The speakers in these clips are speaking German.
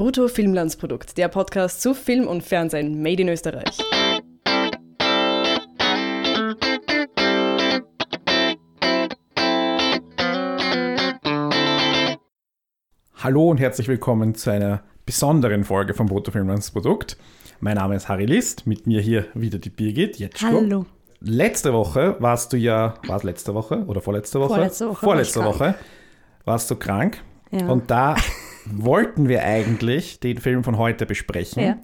Brutto Filmlandsprodukt, der Podcast zu Film und Fernsehen made in Österreich. Hallo und herzlich willkommen zu einer besonderen Folge vom Brutto Filmlandsprodukt. Mein Name ist Harry List, mit mir hier wieder die Birgit Jetschko. Hallo. Letzte Woche warst du ja, war es letzte Woche oder vorletzte Woche? Vorletzte Woche Vorletzte war Woche warst du krank. Ja. Und da wollten wir eigentlich den Film von heute besprechen. Ja.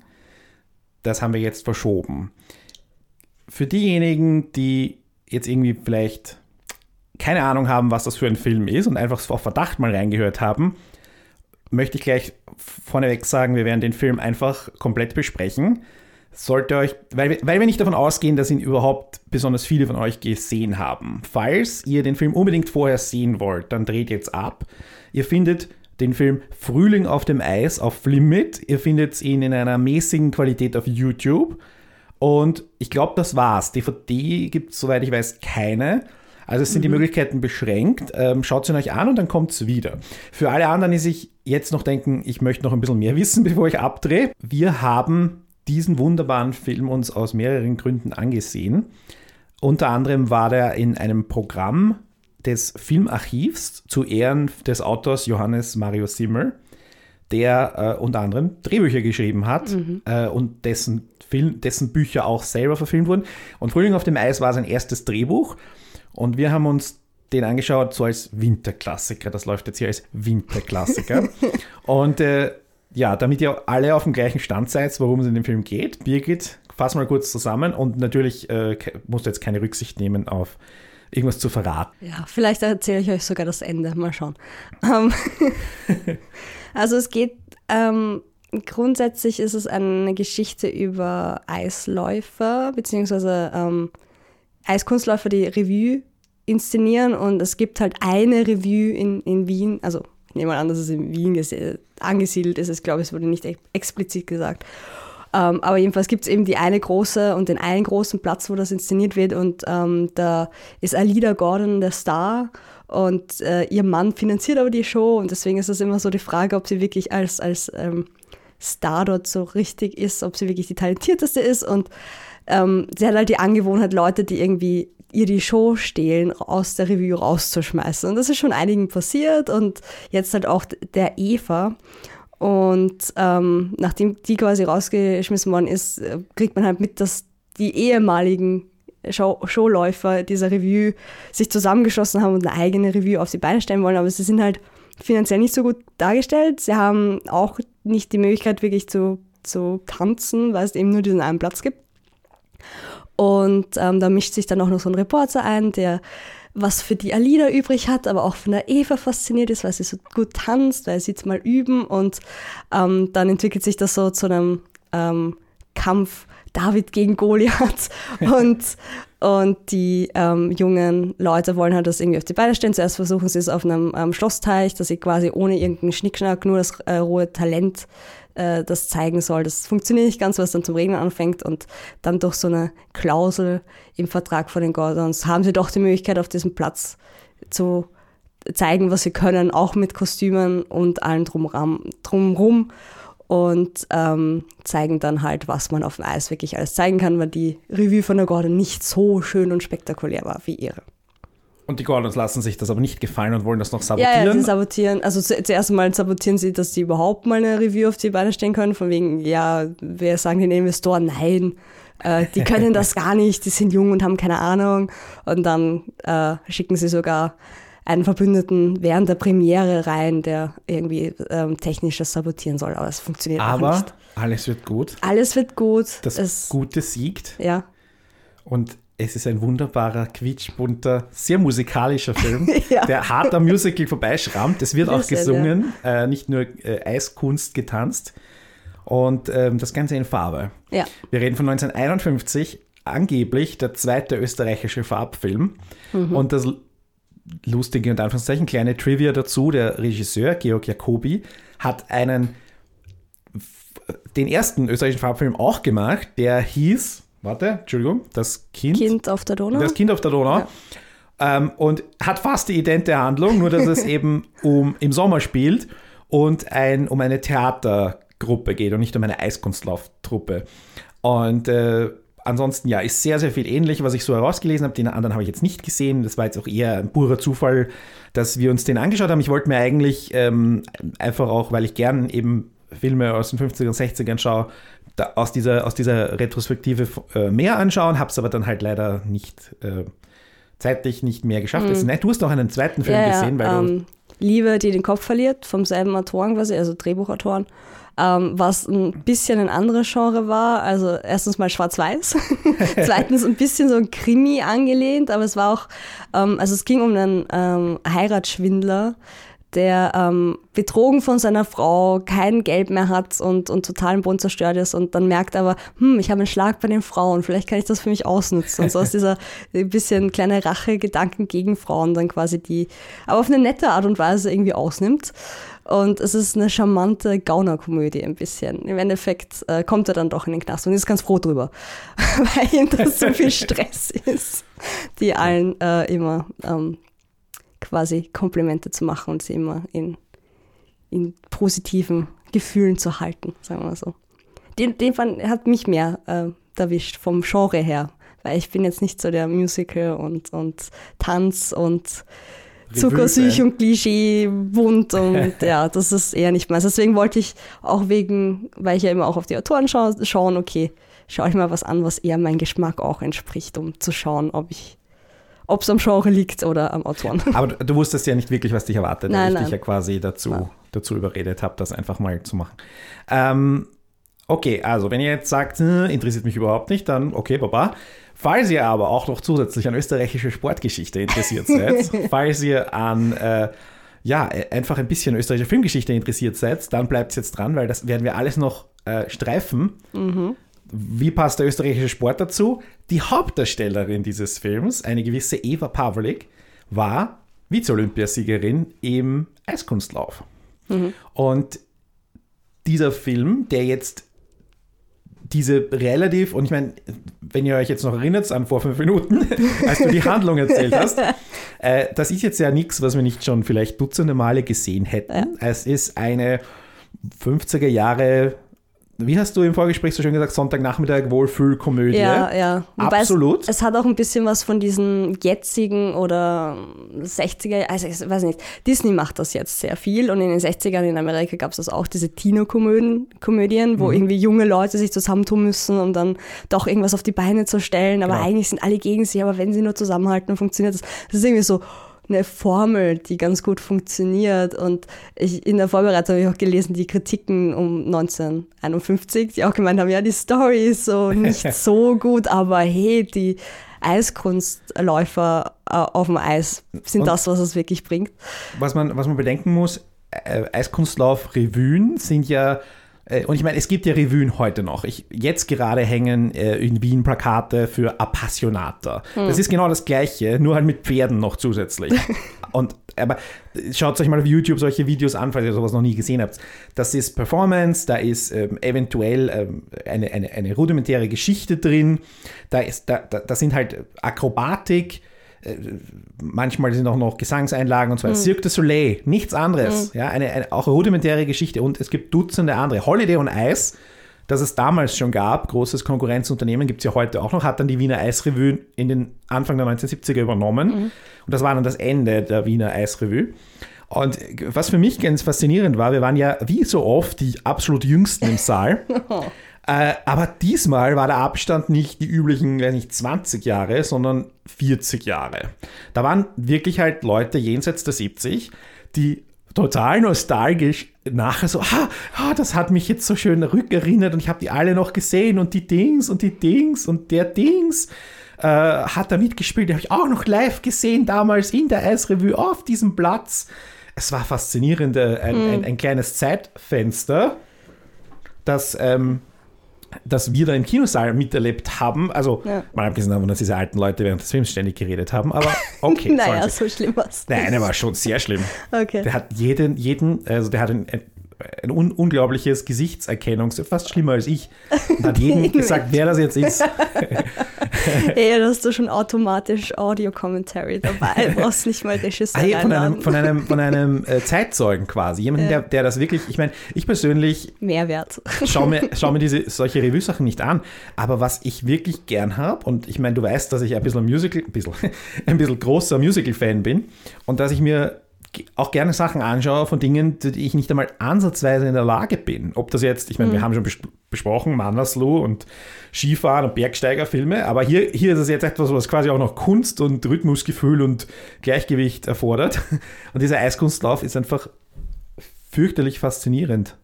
Das haben wir jetzt verschoben. Für diejenigen, die jetzt irgendwie vielleicht keine Ahnung haben, was das für ein Film ist und einfach auf Verdacht mal reingehört haben, möchte ich gleich vorneweg sagen, wir werden den Film einfach komplett besprechen. Sollte euch, weil wir, weil wir nicht davon ausgehen, dass ihn überhaupt besonders viele von euch gesehen haben. Falls ihr den Film unbedingt vorher sehen wollt, dann dreht jetzt ab. Ihr findet den Film Frühling auf dem Eis auf Limit. Ihr findet ihn in einer mäßigen Qualität auf YouTube. Und ich glaube, das war's. DVD gibt es, soweit ich weiß, keine. Also es sind die Möglichkeiten beschränkt. Ähm, Schaut ihn euch an und dann kommt es wieder. Für alle anderen, die sich jetzt noch denken, ich möchte noch ein bisschen mehr wissen, bevor ich abdrehe. Wir haben diesen wunderbaren Film uns aus mehreren Gründen angesehen. Unter anderem war der in einem Programm des Filmarchivs zu Ehren des Autors Johannes Mario Simmel, der äh, unter anderem Drehbücher geschrieben hat äh, und dessen, Film, dessen Bücher auch selber verfilmt wurden. Und Frühling auf dem Eis war sein erstes Drehbuch. Und wir haben uns den angeschaut, so als Winterklassiker. Das läuft jetzt hier als Winterklassiker. und äh, ja, damit ihr alle auf dem gleichen Stand seid, worum es in dem Film geht, Birgit, fass mal kurz zusammen und natürlich äh, musst du jetzt keine Rücksicht nehmen auf irgendwas zu verraten. Ja, vielleicht erzähle ich euch sogar das Ende. Mal schauen. Ähm, also es geht, ähm, grundsätzlich ist es eine Geschichte über Eisläufer, beziehungsweise ähm, Eiskunstläufer, die Revue inszenieren und es gibt halt eine Revue in, in Wien, also ich nehme mal an, dass es in Wien angesiedelt ist, ich glaube, es wurde nicht ex- explizit gesagt. Ähm, aber jedenfalls gibt es eben die eine große und den einen großen Platz, wo das inszeniert wird. Und ähm, da ist Alida Gordon der Star und äh, ihr Mann finanziert aber die Show. Und deswegen ist es immer so die Frage, ob sie wirklich als, als ähm, Star dort so richtig ist, ob sie wirklich die talentierteste ist. Und ähm, sie hat halt die Angewohnheit, Leute, die irgendwie ihr die Show stehlen, aus der Revue rauszuschmeißen. Und das ist schon einigen passiert und jetzt halt auch der Eva. Und ähm, nachdem die quasi rausgeschmissen worden ist, äh, kriegt man halt mit, dass die ehemaligen Show Showläufer dieser Revue sich zusammengeschlossen haben und eine eigene Revue auf die Beine stellen wollen. Aber sie sind halt finanziell nicht so gut dargestellt. Sie haben auch nicht die Möglichkeit, wirklich zu, zu tanzen, weil es eben nur diesen einen Platz gibt. Und ähm, da mischt sich dann auch noch so ein Reporter ein, der was für die Alida übrig hat, aber auch von der Eva fasziniert ist, weil sie so gut tanzt, weil sie jetzt mal üben und ähm, dann entwickelt sich das so zu einem ähm, Kampf David gegen Goliath und, und die ähm, jungen Leute wollen halt das irgendwie auf die Beine stellen. Zuerst versuchen sie es auf einem ähm, Schlossteich, dass sie quasi ohne irgendeinen Schnickschnack nur das äh, rohe Talent äh, das zeigen soll. Das funktioniert nicht ganz, was dann zum Regnen anfängt und dann durch so eine Klausel im Vertrag von den Gordons haben sie doch die Möglichkeit, auf diesem Platz zu zeigen, was sie können, auch mit Kostümen und allem drumrum, drumrum und ähm, zeigen dann halt, was man auf dem Eis wirklich alles zeigen kann, weil die Revue von der Gordon nicht so schön und spektakulär war wie ihre. Und die Gordons lassen sich das aber nicht gefallen und wollen das noch Ja, sabotieren. ja, sie sabotieren. Also zu, zuerst mal sabotieren sie, dass sie überhaupt mal eine Review auf die Beine stellen können. Von wegen, ja, wir sagen den Investoren, nein, äh, die können das gar nicht, die sind jung und haben keine Ahnung. Und dann äh, schicken sie sogar einen Verbündeten während der Premiere rein, der irgendwie ähm, technisch das sabotieren soll. Aber es funktioniert aber nicht. alles wird gut. Alles wird gut. Das es, Gute siegt. Ja. Und es ist ein wunderbarer, quietschbunter, sehr musikalischer Film, Ja. der hart am Musical vorbeischrammt. Es wird auch gesungen, äh, nicht nur äh, Eiskunst getanzt. Und ähm, das Ganze in Farbe. Ja. Wir reden von 1951, angeblich der zweite österreichische Farbfilm. Und das lustige und Anführungszeichen kleine Trivia dazu, der Regisseur Georg Jacobi hat einen den ersten österreichischen Farbfilm auch gemacht, der hieß, warte, Entschuldigung, das Kind, Kind auf der Donau. das Kind auf der Donau. Ja. Ähm, und hat fast die idente Handlung, nur dass es eben um, im Sommer spielt und ein, um eine Theater Gruppe geht und nicht um eine Eiskunstlauftruppe. Und äh, ansonsten, ja, ist sehr, sehr viel ähnlich, was ich so herausgelesen habe. Den anderen habe ich jetzt nicht gesehen. Das war jetzt auch eher ein purer Zufall, dass wir uns den angeschaut haben. Ich wollte mir eigentlich ähm, einfach auch, weil ich gern eben Filme aus den 50ern und 60ern schaue, aus, dieser, aus dieser Retrospektive äh, mehr anschauen, habe es aber dann halt leider nicht äh, zeitlich nicht mehr geschafft. Mhm. Nein, du hast auch einen zweiten Film ja, gesehen, weil ja, du ähm, Liebe, die den Kopf verliert, vom selben Autoren quasi, also Drehbuchautoren. Ähm, was ein bisschen ein anderes Genre war. Also erstens mal schwarz-weiß, zweitens ein bisschen so ein Krimi angelehnt, aber es war auch, ähm, also es ging um einen ähm, Heiratsschwindler, der ähm, betrogen von seiner Frau kein Geld mehr hat und, und total im Boden zerstört ist und dann merkt aber, hm, ich habe einen Schlag bei den Frauen, vielleicht kann ich das für mich ausnutzen. Und so aus dieser ein bisschen kleine Rache-Gedanken gegen Frauen dann quasi die, aber auf eine nette Art und Weise irgendwie ausnimmt. Und es ist eine charmante Gaunerkomödie ein bisschen. Im Endeffekt äh, kommt er dann doch in den Knast und ist ganz froh drüber, weil ihm das so viel Stress ist, die allen äh, immer ähm, quasi Komplimente zu machen und sie immer in, in positiven Gefühlen zu halten, sagen wir mal so. Den, den fand, hat mich mehr äh, erwischt vom Genre her, weil ich bin jetzt nicht so der Musical und, und Tanz und Zuckersüch und Klischee bunt und ja, das ist eher nicht meins. Deswegen wollte ich auch wegen, weil ich ja immer auch auf die Autoren schaue, schauen, okay, schaue ich mal was an, was eher meinem Geschmack auch entspricht, um zu schauen, ob ich ob es am Genre liegt oder am Autoren. Aber du wusstest ja nicht wirklich, was dich erwartet, nein, weil ich nein. dich ja quasi dazu, dazu überredet habe, das einfach mal zu machen. Ähm, okay, also wenn ihr jetzt sagt, hm, interessiert mich überhaupt nicht, dann okay, baba. Falls ihr aber auch noch zusätzlich an österreichische Sportgeschichte interessiert seid, falls ihr an äh, ja, einfach ein bisschen österreichische Filmgeschichte interessiert seid, dann bleibt jetzt dran, weil das werden wir alles noch äh, streifen. Mhm. Wie passt der österreichische Sport dazu? Die Hauptdarstellerin dieses Films, eine gewisse Eva Pavlik, war Vize-Olympiasiegerin im Eiskunstlauf. Mhm. Und dieser Film, der jetzt diese relativ, und ich meine, wenn ihr euch jetzt noch erinnert an vor fünf Minuten, als du die Handlung erzählt hast, äh, das ist jetzt ja nichts, was wir nicht schon vielleicht dutzende Male gesehen hätten. Ja. Es ist eine 50er Jahre wie hast du im Vorgespräch so schön gesagt, Sonntagnachmittag Wohlfühlkomödie? Ja, ja. Wobei Absolut. Es, es hat auch ein bisschen was von diesen jetzigen oder 60er, also ich weiß nicht, Disney macht das jetzt sehr viel und in den 60ern in Amerika gab es das auch, diese Tino-Komödien, Komödien, wo Mhm. irgendwie junge Leute sich zusammentun müssen, um dann doch irgendwas auf die Beine zu stellen, aber Genau. eigentlich sind alle gegen sie, aber wenn sie nur zusammenhalten, funktioniert das. Das ist irgendwie so, eine Formel, die ganz gut funktioniert. Und ich, in der Vorbereitung habe ich auch gelesen, die Kritiken um 1951, die auch gemeint haben, ja, die Story ist so nicht so gut, aber hey, die Eiskunstläufer äh, auf dem Eis sind Und- das, was es wirklich bringt. was man, was man bedenken muss, äh, Eiskunstlauf-Revuen sind ja, und ich meine, es gibt ja Revuen heute noch. Ich, jetzt gerade hängen äh, in Wien Plakate für Appassionata. Das ist genau das Gleiche, nur halt mit Pferden noch zusätzlich. und aber schaut euch mal auf YouTube solche Videos an, falls ihr sowas noch nie gesehen habt. Das ist Performance, da ist ähm, eventuell ähm, eine, eine, eine rudimentäre Geschichte drin, da, ist, da, da, da sind halt Akrobatik, manchmal sind auch noch Gesangseinlagen und so weiter. Cirque du Soleil, nichts anderes. Ja, eine, eine, auch rudimentäre Geschichte und es gibt Dutzende andere. Holiday on Ice, das es damals schon gab, großes Konkurrenzunternehmen, gibt es ja heute auch noch, hat dann die Wiener Eisrevue in den Anfang der 1970er übernommen. Und das war dann das Ende der Wiener Eisrevue. Und was für mich ganz faszinierend war, wir waren ja wie so oft die absolut Jüngsten im Saal. Äh, aber diesmal war der Abstand nicht die üblichen, weiß nicht, 20 Jahre, sondern 40 Jahre. Da waren wirklich halt Leute jenseits der 70, die total nostalgisch nachher so, ah, ah, das hat mich jetzt so schön rückerinnert und ich habe die alle noch gesehen und die Dings und die Dings und der Dings äh, hat da mitgespielt, den habe ich auch noch live gesehen damals in der Eisrevue auf diesem Platz. Es war faszinierend, äh, ein, ein, ein kleines Zeitfenster, das ähm, das wir da im Kinosaal miterlebt haben. Also, Ja. mal abgesehen davon, dass diese alten Leute während des Films ständig geredet haben, aber okay. naja, so schlimm war's. Nein, der war schon sehr schlimm. Okay. Der hat jeden, jeden, also der hat ein, ein, ein un unglaubliches Gesichtserkennungs, fast schlimmer als ich, und hat jedem gesagt, wer das jetzt ist. Ey, da hast du schon automatisch Audio-Commentary dabei, brauchst nicht mal Regisseur Ah, von einem, von einem, von einem äh, Zeitzeugen quasi. Jemanden, der, der das wirklich, ich meine, ich persönlich Mehrwert. schau mir, schau mir diese, solche Revue-Sachen nicht an. Aber was ich wirklich gern habe, und ich meine, du weißt, dass ich ein bisschen Musical, ein bisschen, ein bisschen großer Musical-Fan bin und dass ich mir auch gerne Sachen anschaue von Dingen, die ich nicht einmal ansatzweise in der Lage bin. Ob das jetzt, ich meine, wir haben schon bes besprochen, Mannersloh und Skifahren und Bergsteigerfilme, aber hier, hier ist es jetzt etwas, was quasi auch noch Kunst und Rhythmusgefühl und Gleichgewicht erfordert. Und dieser Eiskunstlauf ist einfach fürchterlich faszinierend.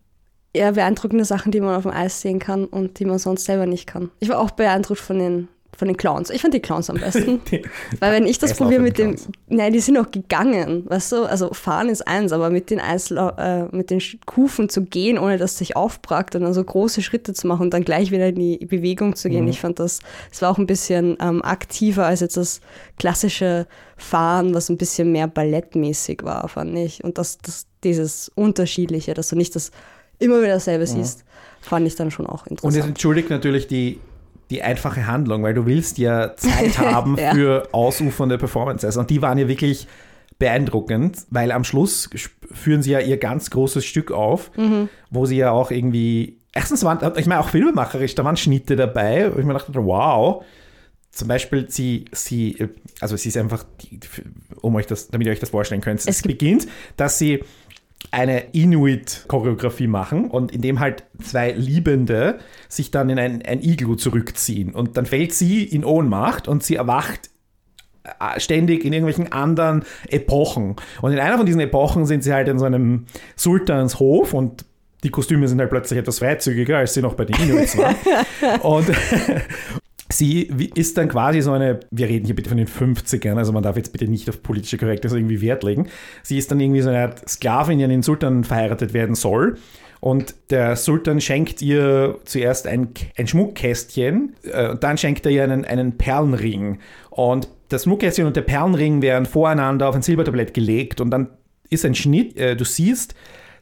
Ja, beeindruckende Sachen, die man auf dem Eis sehen kann und die man sonst selber nicht kann. Ich war auch beeindruckt von den, von den Clowns. Ich fand die Clowns am besten. Die- Weil wenn ich das probiere mit dem, nein, die sind auch gegangen, weißt du, also fahren ist eins, aber mit den Eisla äh, mit den Kufen zu gehen, ohne dass es sich aufbrackt und dann so große Schritte zu machen und dann gleich wieder in die Bewegung zu Mhm. gehen, ich fand das, es war auch ein bisschen ähm, aktiver als jetzt das klassische Fahren, was ein bisschen mehr ballettmäßig war, fand ich. Und das, das dieses Unterschiedliche, dass du nicht das immer wieder dasselbe siehst, fand ich dann schon auch Und es interessant. entschuldigt natürlich die, die einfache Handlung, weil du willst ja Zeit haben Ja. für ausufernde Performances. Und die waren ja wirklich beeindruckend, weil am Schluss führen sie ja ihr ganz großes Stück auf, wo sie ja auch irgendwie, erstens waren, ich meine auch filmemacherisch, da waren Schnitte dabei, wo ich mir dachte, wow, zum Beispiel sie, sie, äh, also sie ist einfach, um euch das, damit ihr euch das vorstellen könnt, es, Es beginnt, dass sie eine Inuit-Choreografie machen und indem halt zwei Liebende sich dann in ein, ein Iglu zurückziehen und dann fällt sie in Ohnmacht und sie erwacht äh, ständig in irgendwelchen anderen Epochen. Und in einer von diesen Epochen sind sie halt in so einem Sultanshof und die Kostüme sind halt plötzlich etwas freizügiger, als sie noch bei den Inuits waren. und sie ist dann quasi so eine, wir reden hier bitte von den 50ern, also man darf jetzt bitte nicht auf politische Korrektheit irgendwie Wert legen. Sie ist dann irgendwie so eine Art Sklavin, die an den Sultan verheiratet werden soll. Und der Sultan schenkt ihr zuerst ein, ein Schmuckkästchen, äh, und dann schenkt er ihr einen, einen Perlenring. Und das Schmuckkästchen und der Perlenring werden voreinander auf ein Silbertablett gelegt und dann ist ein Schnitt, äh, du siehst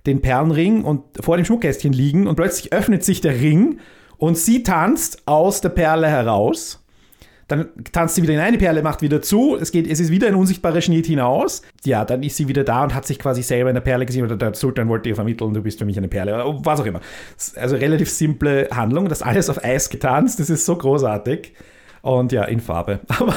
den Perlenring und vor dem Schmuckkästchen liegen und plötzlich öffnet sich der Ring und sie tanzt aus der Perle heraus. Dann tanzt sie wieder in eine Perle, macht wieder zu. Es, geht, es ist wieder ein unsichtbarer Schnitt hinaus. Ja, dann ist sie wieder da und hat sich quasi selber in der Perle gesehen. Oder der Sultan wollte ihr vermitteln, du bist für mich eine Perle. Oder was auch immer. Also relativ simple Handlung. Das alles auf Eis getanzt. Das ist so großartig. Und ja, in Farbe. Aber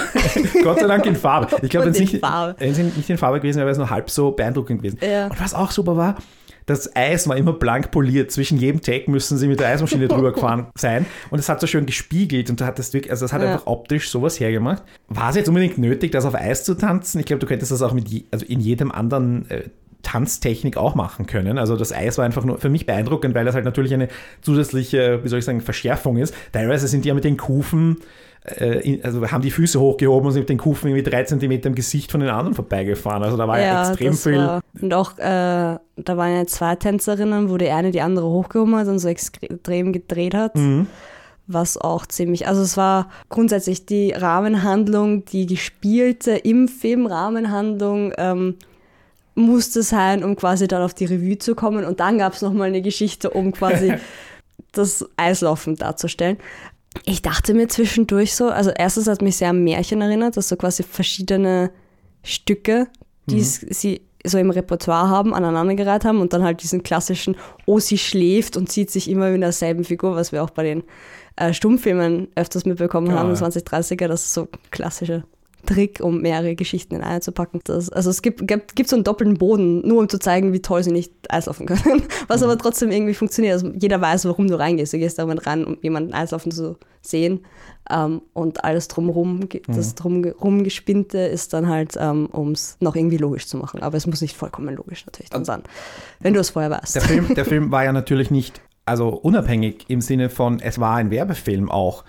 Gott sei Dank in Farbe. Ich glaube, wenn es nicht, nicht in Farbe gewesen wäre, wäre es nur halb so beeindruckend gewesen. Ja. Und was auch super war, das Eis war immer blank poliert. Zwischen jedem Take müssen sie mit der Eismaschine drüber gefahren sein. Und es hat so schön gespiegelt und du hattest wirklich, also das hat Ja. einfach optisch sowas hergemacht. War es jetzt unbedingt nötig, das auf Eis zu tanzen? Ich glaube, du könntest das auch mit je, also in jedem anderen äh, Tanztechnik auch machen können. Also das Eis war einfach nur für mich beeindruckend, weil das halt natürlich eine zusätzliche, wie soll ich sagen, Verschärfung ist. Teilweise sind die ja mit den Kufen äh, also haben die Füße hochgehoben und sind mit den Kufen irgendwie drei Zentimeter im Gesicht von den anderen vorbeigefahren. Also da war ja, extrem viel. War, und auch, äh, da waren ja zwei Tänzerinnen, wo die eine die andere hochgehoben hat und so extrem gedreht hat. Mhm. Was auch ziemlich, also es war grundsätzlich die Rahmenhandlung, die gespielte im Film Rahmenhandlung ähm, musste sein, um quasi dann auf die Revue zu kommen. Und dann gab es nochmal eine Geschichte, um quasi das Eislaufen darzustellen. Ich dachte mir zwischendurch so, also erstens hat mich sehr an Märchen erinnert, dass so quasi verschiedene Stücke, die es- sie so im Repertoire haben, aneinandergereiht haben und dann halt diesen klassischen, oh, sie schläft und sieht sich immer in derselben Figur, was wir auch bei den äh, Stummfilmen öfters mitbekommen Ja, haben, ja. 2030er, das ist so klassische Trick, um mehrere Geschichten in eine zu packen. Das, also es gibt, gibt, gibt so einen doppelten Boden, nur um zu zeigen, wie toll sie nicht Eislaufen können, was aber trotzdem irgendwie funktioniert. Also jeder weiß, warum du reingehst. Du gehst damit rein, um jemanden Eislaufen zu sehen ähm, und alles drumherum, ge- das drum, rumgespinnte ist dann halt, ähm, um es noch irgendwie logisch zu machen. Aber es muss nicht vollkommen logisch natürlich dann sein, wenn du es vorher weißt. Der Film, der Film war ja natürlich nicht, also unabhängig im Sinne von, es war ein Werbefilm auch.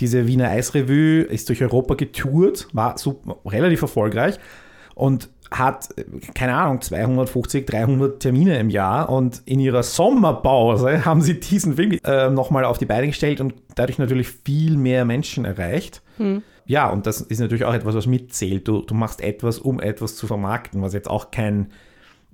Diese Wiener Eisrevue ist durch Europa getourt, war super, relativ erfolgreich und hat, keine Ahnung, 250, 300 Termine im Jahr und in ihrer Sommerpause haben sie diesen Film äh, nochmal auf die Beine gestellt und dadurch natürlich viel mehr Menschen erreicht. Ja, und das ist natürlich auch etwas, was mitzählt. Du, du machst etwas, um etwas zu vermarkten, was jetzt auch kein,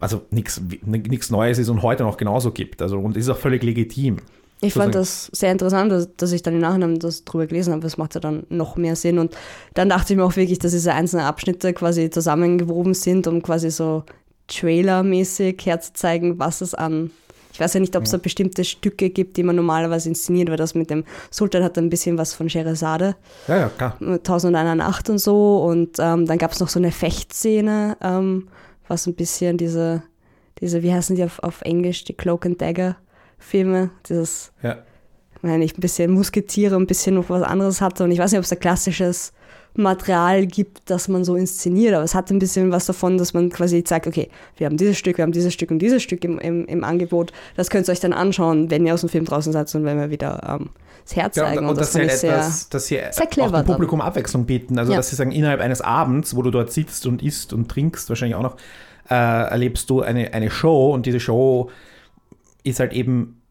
also nichts Neues ist und heute noch genauso gibt. Also und ist auch völlig legitim. Ich fand das sehr interessant, dass, dass, ich dann im Nachhinein das drüber gelesen habe. Das macht ja dann noch mehr Sinn. Und dann dachte ich mir auch wirklich, dass diese einzelnen Abschnitte quasi zusammengewoben sind, um quasi so Trailer-mäßig herzuzeigen, was es an. Ich weiß ja nicht, ob es da bestimmte Stücke gibt, die man normalerweise inszeniert, weil das mit dem Sultan hat ein bisschen was von Sherazade. Ja, ja, klar. Tausend und einer Nacht und so. Und ähm, dann gab es noch so eine Fechtszene, ähm, was ein bisschen diese, diese, wie heißen die auf, auf Englisch, die Cloak and Dagger Filme, dieses, ja. meine ich, ein bisschen Musketiere, ein bisschen noch was anderes hatte. Und ich weiß nicht, ob es da klassisches Material gibt, das man so inszeniert, aber es hat ein bisschen was davon, dass man quasi sagt, okay, wir haben dieses Stück, wir haben dieses Stück und dieses Stück im, im, im Angebot. Das könnt ihr euch dann anschauen, wenn ihr aus dem Film draußen seid und wenn wir wieder ähm, das Herz ja, zeigen. Und, und, das, das ist ja etwas, dass sie sehr auch dem Publikum dann. Abwechslung bieten. Also, ja. dass sie sagen, innerhalb eines Abends, wo du dort sitzt und isst und trinkst, wahrscheinlich auch noch, äh, erlebst du eine, eine Show und diese Show ist halt eben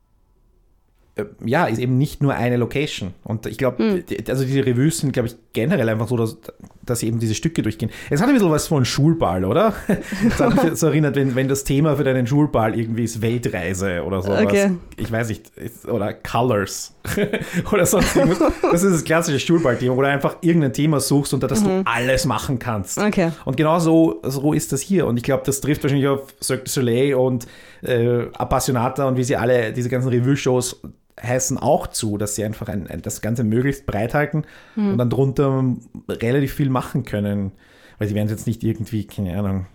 äh, ja, ist eben nicht nur eine Location. Und ich glaube, hm. also diese Revues sind, glaube ich, generell einfach so, dass, dass sie eben diese Stücke durchgehen. Es hat ein bisschen was von Schulball, oder? Das hat mich so erinnert, wenn, wenn das Thema für deinen Schulball irgendwie ist Weltreise oder sowas. Okay. Ich weiß nicht, oder Colors oder sonst irgendwas. Das ist das klassische Schulball-Thema, wo du einfach irgendein Thema suchst, unter das mhm. du alles machen kannst. Okay. Und genau so, so ist das hier. Und ich glaube, das trifft wahrscheinlich auf Cirque du Soleil und äh, Appassionata und wie sie alle, diese ganzen Revue-Shows heißen auch zu, dass sie einfach ein, ein, das Ganze möglichst breit halten mhm. und dann drunter relativ viel machen können. Weil sie werden jetzt nicht irgendwie, keine Ahnung,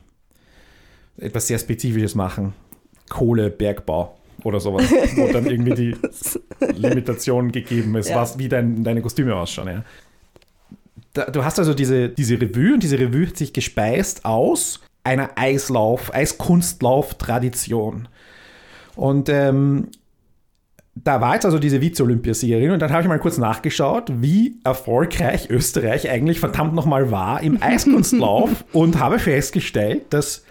etwas sehr Spezifisches machen. Kohlebergbau oder sowas, wo dann irgendwie die Limitation gegeben ist, ja. was, wie dein, deine Kostüme ausschauen. Ja. Da, du hast also diese, diese Revue und diese Revue hat sich gespeist aus einer Eislauf, Eiskunstlauf-Tradition. Und ähm, da war jetzt also diese Vize-Olympiasiegerin und dann habe ich mal kurz nachgeschaut, wie erfolgreich Österreich eigentlich verdammt nochmal war im Eiskunstlauf und habe festgestellt, dass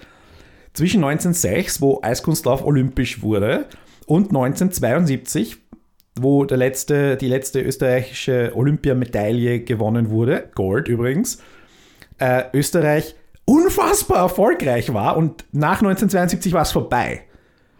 zwischen 1906, wo Eiskunstlauf olympisch wurde, und 1972, wo der letzte, die letzte österreichische Olympiamedaille gewonnen wurde, Gold übrigens, äh, Österreich unfassbar erfolgreich war und nach 1972 war es vorbei.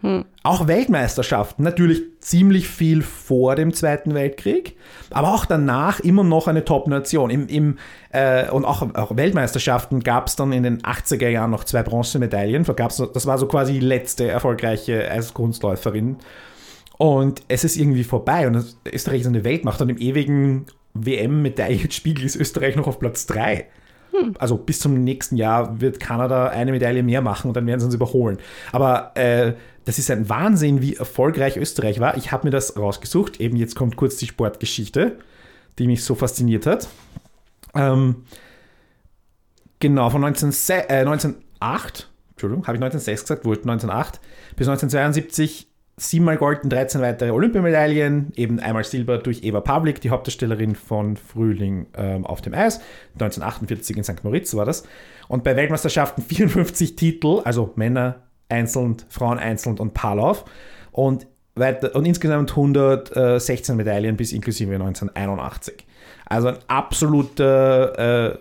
Hm. Auch Weltmeisterschaften, natürlich ziemlich viel vor dem Zweiten Weltkrieg, aber auch danach immer noch eine Top-Nation. Im, im, äh, und auch, auch Weltmeisterschaften gab es dann in den 80er Jahren noch zwei Bronzemedaillen. Das war so quasi die letzte erfolgreiche Eiskunstläuferin. Und es ist irgendwie vorbei und Österreich ist eine Weltmacht und im ewigen WM-Medaillenspiegel ist Österreich noch auf Platz 3. Hm. Also bis zum nächsten Jahr wird Kanada eine Medaille mehr machen und dann werden sie uns überholen. Aber äh, das ist ein Wahnsinn, wie erfolgreich Österreich war. Ich habe mir das rausgesucht. Eben jetzt kommt kurz die Sportgeschichte, die mich so fasziniert hat. Ähm, genau, von 19, äh, 1908, Entschuldigung, habe ich 1906 gesagt, wurde 1908, bis 1972 siebenmal Gold und 13 weitere Olympiamedaillen, eben einmal Silber durch Eva Pavlik, die Hauptdarstellerin von Frühling ähm, auf dem Eis, 1948 in St. Moritz war das. Und bei Weltmeisterschaften 54 Titel, also Männer einzeln, Frauen einzeln und Paarlauf. Und, weiter, und insgesamt 116 Medaillen bis inklusive 1981. Also ein absoluter, äh,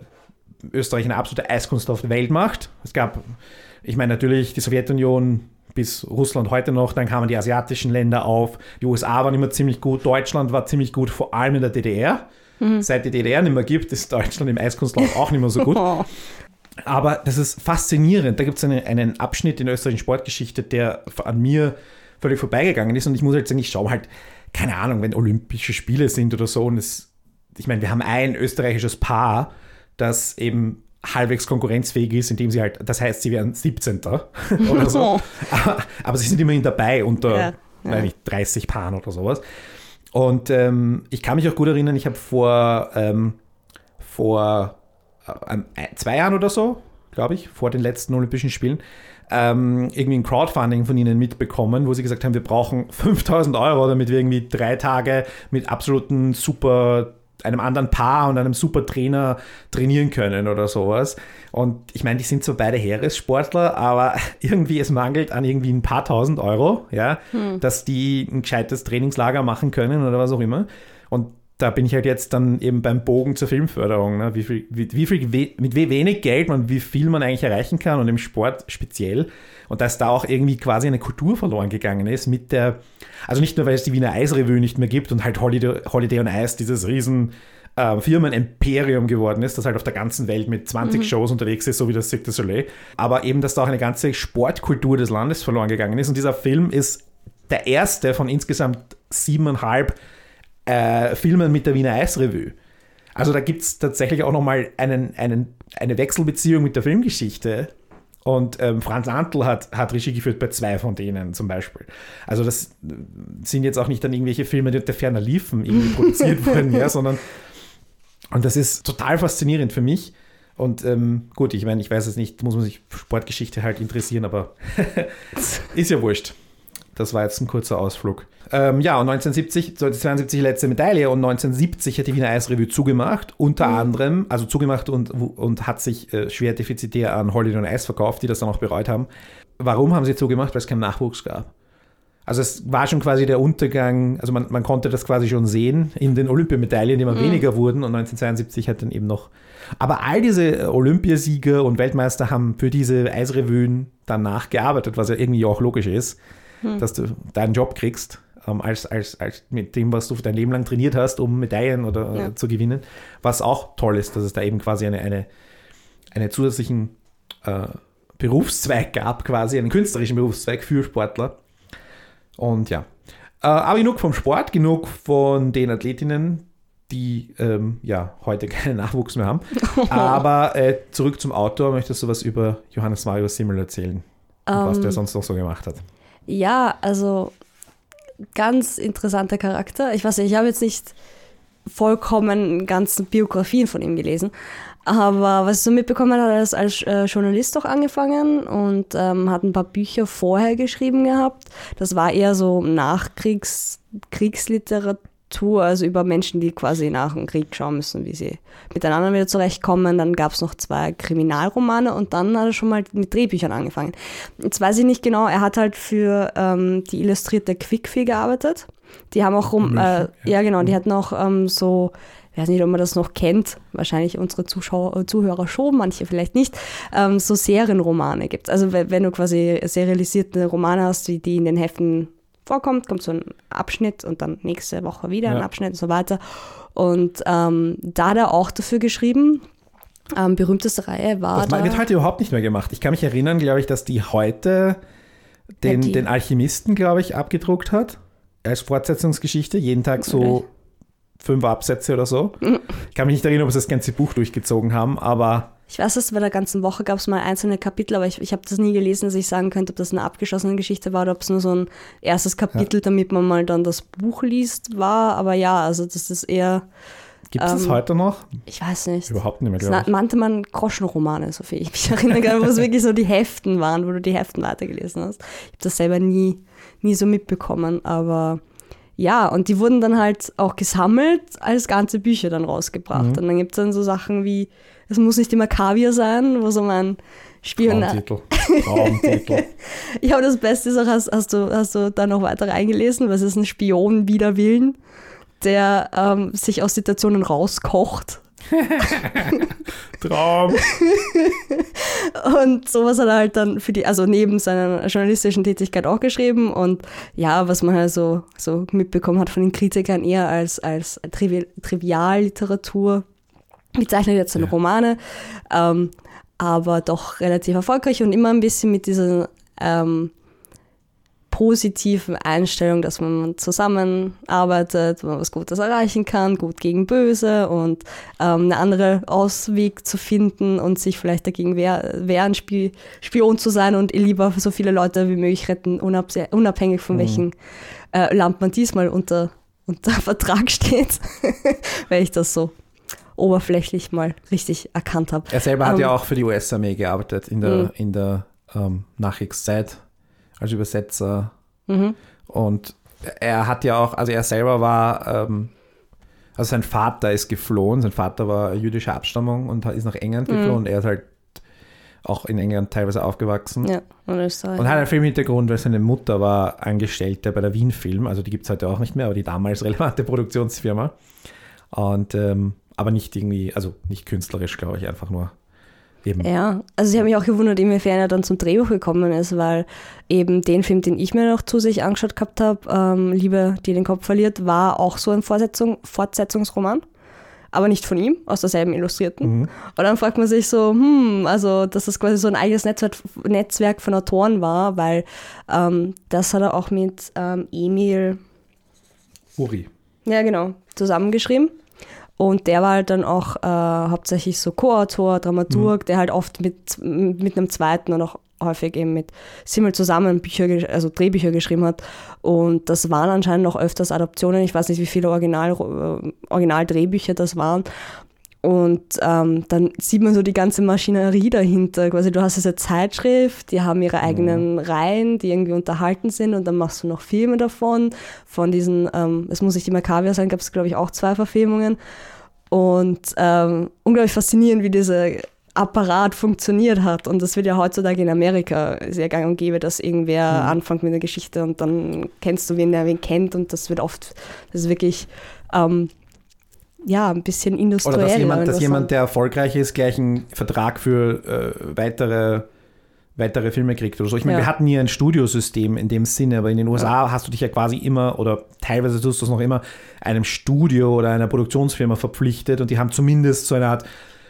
Österreich eine absolute Eiskunstlauf-Weltmacht. Es gab, ich meine natürlich die Sowjetunion bis Russland heute noch, dann kamen die asiatischen Länder auf, die USA waren immer ziemlich gut, Deutschland war ziemlich gut, vor allem in der DDR. Mhm. Seit die DDR nicht mehr gibt, ist Deutschland im Eiskunstlauf auch nicht mehr so gut. Aber das ist faszinierend. Da gibt es eine, einen Abschnitt in der österreichischen Sportgeschichte, der an mir völlig vorbeigegangen ist. Und ich muss halt sagen, ich schaue halt, keine Ahnung, wenn Olympische Spiele sind oder so. Und es, ich meine, wir haben ein österreichisches Paar, das eben halbwegs konkurrenzfähig ist, indem sie halt, das heißt, sie wären 17. oder so. aber, aber, sie sind immerhin dabei unter ja, ja. Nicht, 30 Paaren oder sowas. Und ähm, ich kann mich auch gut erinnern, ich habe vor, ähm, vor zwei Jahren oder so, glaube ich, vor den letzten Olympischen Spielen, ähm, irgendwie ein Crowdfunding von ihnen mitbekommen, wo sie gesagt haben, wir brauchen 5000 Euro, damit wir irgendwie drei Tage mit absoluten super einem anderen Paar und einem super Trainer trainieren können oder sowas. Und ich meine, die sind zwar beide Heeressportler, aber irgendwie es mangelt an irgendwie ein paar tausend Euro, ja, hm. dass die ein gescheites Trainingslager machen können oder was auch immer. Und da bin ich halt jetzt dann eben beim Bogen zur Filmförderung. Ne? Wie viel, wie, wie viel, mit wie wenig Geld man wie viel man eigentlich erreichen kann und im Sport speziell. Und dass da auch irgendwie quasi eine Kultur verloren gegangen ist mit der, also nicht nur, weil es die Wiener Eisrevue nicht mehr gibt und halt Holiday, Holiday on Ice dieses riesen äh, Firmen-Imperium geworden ist, das halt auf der ganzen Welt mit 20 mhm. Shows unterwegs ist, so wie das Cirque du Soleil. Aber eben, dass da auch eine ganze Sportkultur des Landes verloren gegangen ist. Und dieser Film ist der erste von insgesamt siebeneinhalb äh, Filmen mit der Wiener Eisrevue. Also da gibt es tatsächlich auch nochmal einen, einen, eine Wechselbeziehung mit der Filmgeschichte. Und ähm, Franz Antl hat, hat Regie geführt bei zwei von denen zum Beispiel. Also das sind jetzt auch nicht dann irgendwelche Filme, die unter ferner liefen, irgendwie produziert wurden, ja, sondern und das ist total faszinierend für mich. Und ähm, gut, ich meine, ich weiß es nicht, muss man sich Sportgeschichte halt interessieren, aber ist ja wurscht. Das war jetzt ein kurzer Ausflug. Ähm, ja, und 1970, 1972 letzte Medaille und 1970 hat die Wiener Eisrevue zugemacht, unter mhm. anderem, also zugemacht und, und hat sich äh, schwer defizitär an Holiday on Ice verkauft, die das dann auch bereut haben. Warum haben sie zugemacht? Weil es keinen Nachwuchs gab. Also es war schon quasi der Untergang, also man, man konnte das quasi schon sehen in den Olympiamedaillen, die immer mhm. weniger wurden und 1972 hat dann eben noch. Aber all diese Olympiasieger und Weltmeister haben für diese Eisrevuen danach gearbeitet, was ja irgendwie auch logisch ist, mhm. dass du deinen Job kriegst ähm, als, als, als mit dem, was du dein Leben lang trainiert hast, um Medaillen oder ja. äh, zu gewinnen. Was auch toll ist, dass es da eben quasi eine, eine, einen zusätzlichen äh, Berufszweig gab, quasi einen künstlerischen Berufszweig für Sportler. Und ja. Äh, aber genug vom Sport, genug von den Athletinnen, die ähm, ja heute keinen Nachwuchs mehr haben. Aber äh, zurück zum Autor, möchtest du was über Johannes Mario Simmel erzählen? Um, was der ähm, sonst noch so gemacht hat? Ja, also ganz interessanter Charakter. Ich weiß nicht, ich habe jetzt nicht vollkommen ganzen Biografien von ihm gelesen, aber was ich so mitbekommen habe, hat er als äh, Journalist auch angefangen und ähm, hat ein paar Bücher vorher geschrieben gehabt. Das war eher so Nachkriegs Kriegsliteratur, also über Menschen, die quasi nach dem Krieg schauen müssen, wie sie miteinander wieder zurechtkommen. Dann gab es noch zwei Kriminalromane und dann hat er schon mal mit Drehbüchern angefangen. Jetzt weiß ich nicht genau, er hat halt für ähm, die illustrierte Quickfee gearbeitet. Die haben auch rum, äh, ja genau, die hatten auch ähm, so ich weiß nicht, ob man das noch kennt, wahrscheinlich unsere Zuschauer, äh, Zuhörer schon, manche vielleicht nicht, ähm, so Serienromane gibt. Also wenn du quasi serialisierte Romane hast, die, die in den Heften vorkommt, kommt so ein Abschnitt und dann nächste Woche wieder ja. ein Abschnitt und so weiter. Und ähm, da hat er auch dafür geschrieben. Ähm, berühmteste Reihe war. Das da, wird heute überhaupt nicht mehr gemacht. Ich kann mich erinnern, glaube ich, dass die heute den, ja, die. den Alchemisten, glaube ich, abgedruckt hat als Fortsetzungsgeschichte. Jeden Tag so fünf Absätze oder so. Ich kann mich nicht erinnern, ob sie das ganze Buch durchgezogen haben, aber. Ich weiß, dass bei der ganzen Woche gab es mal einzelne Kapitel, aber ich, ich habe das nie gelesen, dass ich sagen könnte, ob das eine abgeschlossene Geschichte war oder ob es nur so ein erstes Kapitel, ja. damit man mal dann das Buch liest, war. Aber ja, also das ist eher. Gibt es ähm, das heute noch? Ich weiß nicht. Überhaupt nicht mehr, glaube ich. nannte man Groschenromane, so viel ich mich erinnere, wo es wirklich so die Heften waren, wo du die Heften weitergelesen hast. Ich habe das selber nie, nie so mitbekommen, aber ja, und die wurden dann halt auch gesammelt als ganze Bücher dann rausgebracht. Mhm. Und dann gibt es dann so Sachen wie, es muss nicht immer Kaviar sein, wo so mein Spion. Traumtitel. Traumtitel. ich habe das Beste ist auch, hast, hast, du, hast du da noch weiter reingelesen, was ist ein Spion wider Willen, der ähm, sich aus Situationen rauskocht Traum. und sowas hat er halt dann für die, also neben seiner journalistischen Tätigkeit auch geschrieben und ja, was man halt so, so mitbekommen hat von den Kritikern eher als, als Trivi Trivialliteratur bezeichnet jetzt seine ja. Romane, ähm, aber doch relativ erfolgreich und immer ein bisschen mit dieser ähm, positiven Einstellung, dass man zusammenarbeitet, man was Gutes erreichen kann, gut gegen böse und ähm, eine andere Ausweg zu finden und sich vielleicht dagegen wehren, Sp Spion zu sein und lieber so viele Leute wie möglich retten, unabhängig von mhm. welchem äh, Land man diesmal unter, unter Vertrag steht, weil ich das so oberflächlich mal richtig erkannt habe. Er selber hat ja ähm, auch für die US-Armee gearbeitet in der, mhm. in der ähm, Nachkriegszeit als Übersetzer. Mhm. Und er hat ja auch, also er selber war, ähm, also sein Vater ist geflohen, sein Vater war jüdischer Abstammung und ist nach England geflohen mhm. und er ist halt auch in England teilweise aufgewachsen. Ja, und, und hat einen Filmhintergrund, weil seine Mutter war Angestellte bei der Wien Film, also die gibt es heute auch nicht mehr, aber die damals relevante Produktionsfirma. Und ähm, aber nicht irgendwie, also nicht künstlerisch, glaube ich, einfach nur eben. Ja, also ich habe mich auch gewundert, inwiefern er dann zum Drehbuch gekommen ist, weil eben den Film, den ich mir noch zu sich angeschaut gehabt habe, ähm, Liebe, die den Kopf verliert, war auch so ein Fortsetzung, Fortsetzungsroman. Aber nicht von ihm, aus derselben Illustrierten. Mhm. Und dann fragt man sich so, hm, also dass das quasi so ein eigenes Netzwerk, Netzwerk von Autoren war, weil ähm, das hat er auch mit ähm, Emil Uri. ja, genau, zusammengeschrieben. Und der war halt dann auch äh, hauptsächlich so Co-Autor, Dramaturg, der halt oft mit, mit einem zweiten und auch häufig eben mit Simmel zusammen Bücher, also Drehbücher geschrieben hat. Und das waren anscheinend auch öfters Adaptionen. Ich weiß nicht, wie viele Original, äh, Originaldrehbücher das waren. Und ähm, dann sieht man so die ganze Maschinerie dahinter. Quasi, du hast diese Zeitschrift, die haben ihre eigenen Reihen, die irgendwie unterhalten sind und dann machst du noch Filme davon. Von diesen, ähm, es muss nicht die Macavia sein, gab es, glaube ich, auch zwei Verfilmungen. Und ähm, unglaublich faszinierend, wie dieser Apparat funktioniert hat. Und das wird ja heutzutage in Amerika sehr gang und gäbe, dass irgendwer anfängt mit einer Geschichte und dann kennst du wen, der wen kennt. Und das wird oft, das ist wirklich ähm, ja, ein bisschen industriell. Oder dass jemand, dass jemand, der erfolgreich ist, gleich einen Vertrag für äh, weitere, weitere Filme kriegt oder so. Ich meine, Ja. wir hatten nie ein Studiosystem in dem Sinne, aber in den USA hast du dich ja quasi immer, oder teilweise tust du es noch immer, einem Studio oder einer Produktionsfirma verpflichtet und die haben zumindest so eine Art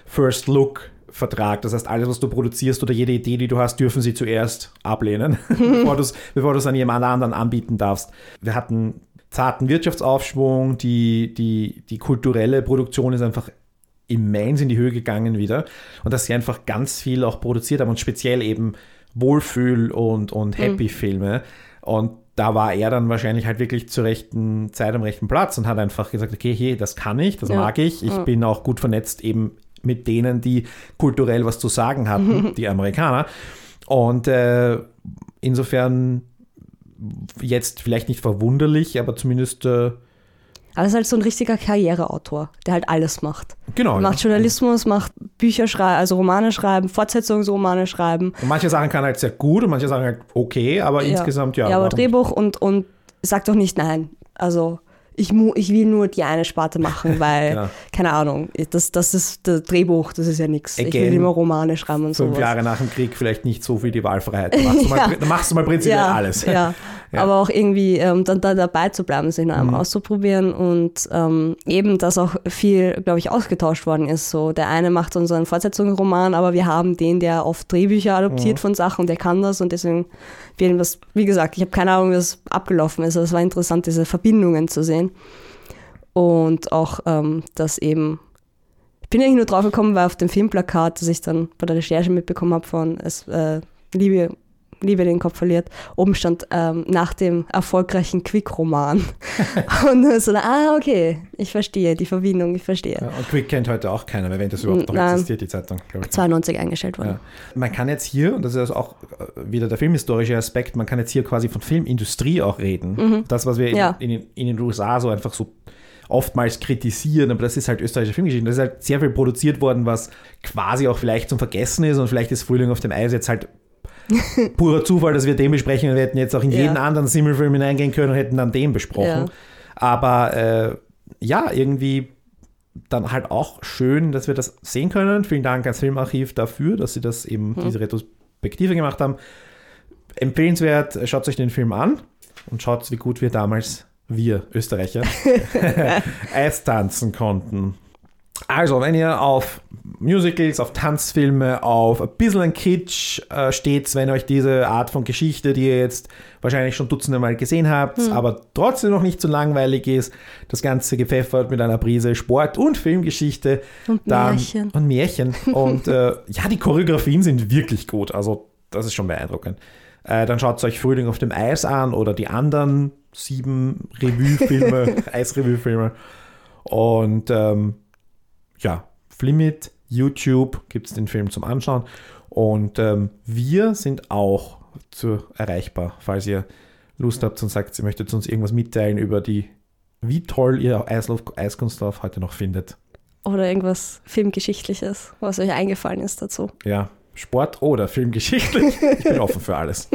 First Look. Vertrag. Das heißt, alles, was du produzierst oder jede Idee, die du hast, dürfen sie zuerst ablehnen, bevor du es bevor du's an jemand anderen anbieten darfst. Wir hatten zarten Wirtschaftsaufschwung, die, die, die kulturelle Produktion ist einfach immens in die Höhe gegangen wieder und dass sie einfach ganz viel auch produziert haben und speziell eben Wohlfühl- und, und Happy-Filme. Und da war er dann wahrscheinlich halt wirklich zur rechten Zeit am rechten Platz und hat einfach gesagt, okay, hey, das kann ich, das Ja. mag ich. Ich bin auch gut vernetzt eben mit denen, die kulturell was zu sagen hatten, die Amerikaner. Und äh, insofern jetzt vielleicht nicht verwunderlich, aber zumindest äh, Aber es ist halt so ein richtiger Karriereautor, der halt alles macht. genau. Macht ja. Journalismus, macht Bücher schreiben, also Romane schreiben, Fortsetzungsromane schreiben. Und manche Sachen kann er halt sehr gut und manche Sachen halt okay, aber insgesamt ja. Ja, aber Drehbuch und, und sagt doch nicht nein. Also ich, mu ich will nur die eine Sparte machen, weil, Genau. keine Ahnung, das, das ist das Drehbuch, das ist ja nichts. Ich will immer Romane schreiben und Fünf sowas. Jahre nach dem Krieg vielleicht nicht so viel die Wahlfreiheit. Da machst du mal, Ja. machst du mal prinzipiell ja, alles. Ja. Ja. aber auch irgendwie ähm, dann da dabei zu bleiben, sich noch einmal Mhm. auszuprobieren und ähm, eben, dass auch viel, glaube ich, ausgetauscht worden ist. So, der eine macht unseren Fortsetzungsroman, aber wir haben den, der oft Drehbücher Mhm. adoptiert von Sachen, der kann das und deswegen wird was, wie gesagt, ich habe keine Ahnung, wie das abgelaufen ist, aber es war interessant, diese Verbindungen zu sehen. Und auch, ähm, dass eben ich bin eigentlich nur drauf gekommen, weil auf dem Filmplakat, das ich dann bei der Recherche mitbekommen habe von es, äh, Liebe, Liebe den Kopf verliert, oben stand ähm, nach dem erfolgreichen Quick-Roman. Und so, ah, okay, ich verstehe die Verbindung, ich verstehe. Ja, Und Quick kennt heute auch keiner mehr, wenn das überhaupt noch existiert, die Zeitung, glaube ich. 92 eingestellt worden. Ja. Man kann jetzt hier, und das ist also auch äh, wieder der filmhistorische Aspekt, man kann jetzt hier quasi von Filmindustrie auch reden. Das, was wir in, Mhm. Ja. in, den- in den USA so einfach so oftmals kritisieren, aber das ist halt österreichische Filmgeschichte. Das ist halt sehr viel produziert worden, was quasi auch vielleicht zum Vergessen ist und vielleicht ist Frühling auf dem Eis jetzt halt purer Zufall, dass wir den besprechen und wir hätten jetzt auch in Ja. jeden anderen Simmelfilm hineingehen können und hätten dann den besprochen. Ja. Aber äh, ja, irgendwie dann halt auch schön, dass wir das sehen können. Vielen Dank ans Filmarchiv dafür, dass sie das eben diese Retrospektive gemacht haben. Empfehlenswert, schaut euch den Film an und schaut, wie gut wir damals, wir Österreicher, Eis tanzen konnten. Also, wenn ihr auf Musicals, auf Tanzfilme, auf ein bisschen Kitsch äh, steht, wenn euch diese Art von Geschichte, die ihr jetzt wahrscheinlich schon dutzende Mal gesehen habt, aber trotzdem noch nicht so langweilig ist, das Ganze gepfeffert mit einer Prise Sport und Filmgeschichte. Und dann, Märchen. Und Märchen. und äh, ja, die Choreografien sind wirklich gut. Also, das ist schon beeindruckend. Äh, dann schaut euch Frühling auf dem Eis an oder die anderen sieben Revue-Filme, Eisrevue-Filme. Und ähm, ja, Flimit, YouTube gibt es den Film zum Anschauen. Und ähm, wir sind auch zu erreichbar, falls ihr Lust habt und sagt, ihr möchtet uns irgendwas mitteilen über die, wie toll ihr Eislauf, Eiskunstlauf heute noch findet. Oder irgendwas Filmgeschichtliches, was euch eingefallen ist dazu. Ja, Sport oder Filmgeschichte. Ich bin offen für alles.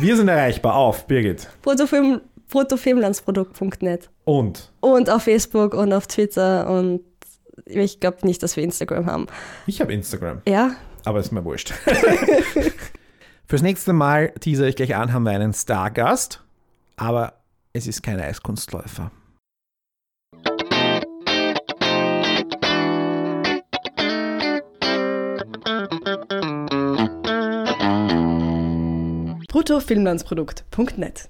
Wir sind erreichbar auf Birgit. Protofilm, protofilmlandsprodukt.net. Und Und auf Facebook und auf Twitter und ich glaube nicht, dass wir Instagram haben. ich habe Instagram, Ja, aber ist mir wurscht. Fürs nächste Mal teaser ich gleich an, haben wir einen Stargast, aber es ist kein Eiskunstläufer. bruttofilmlandsprodukt.net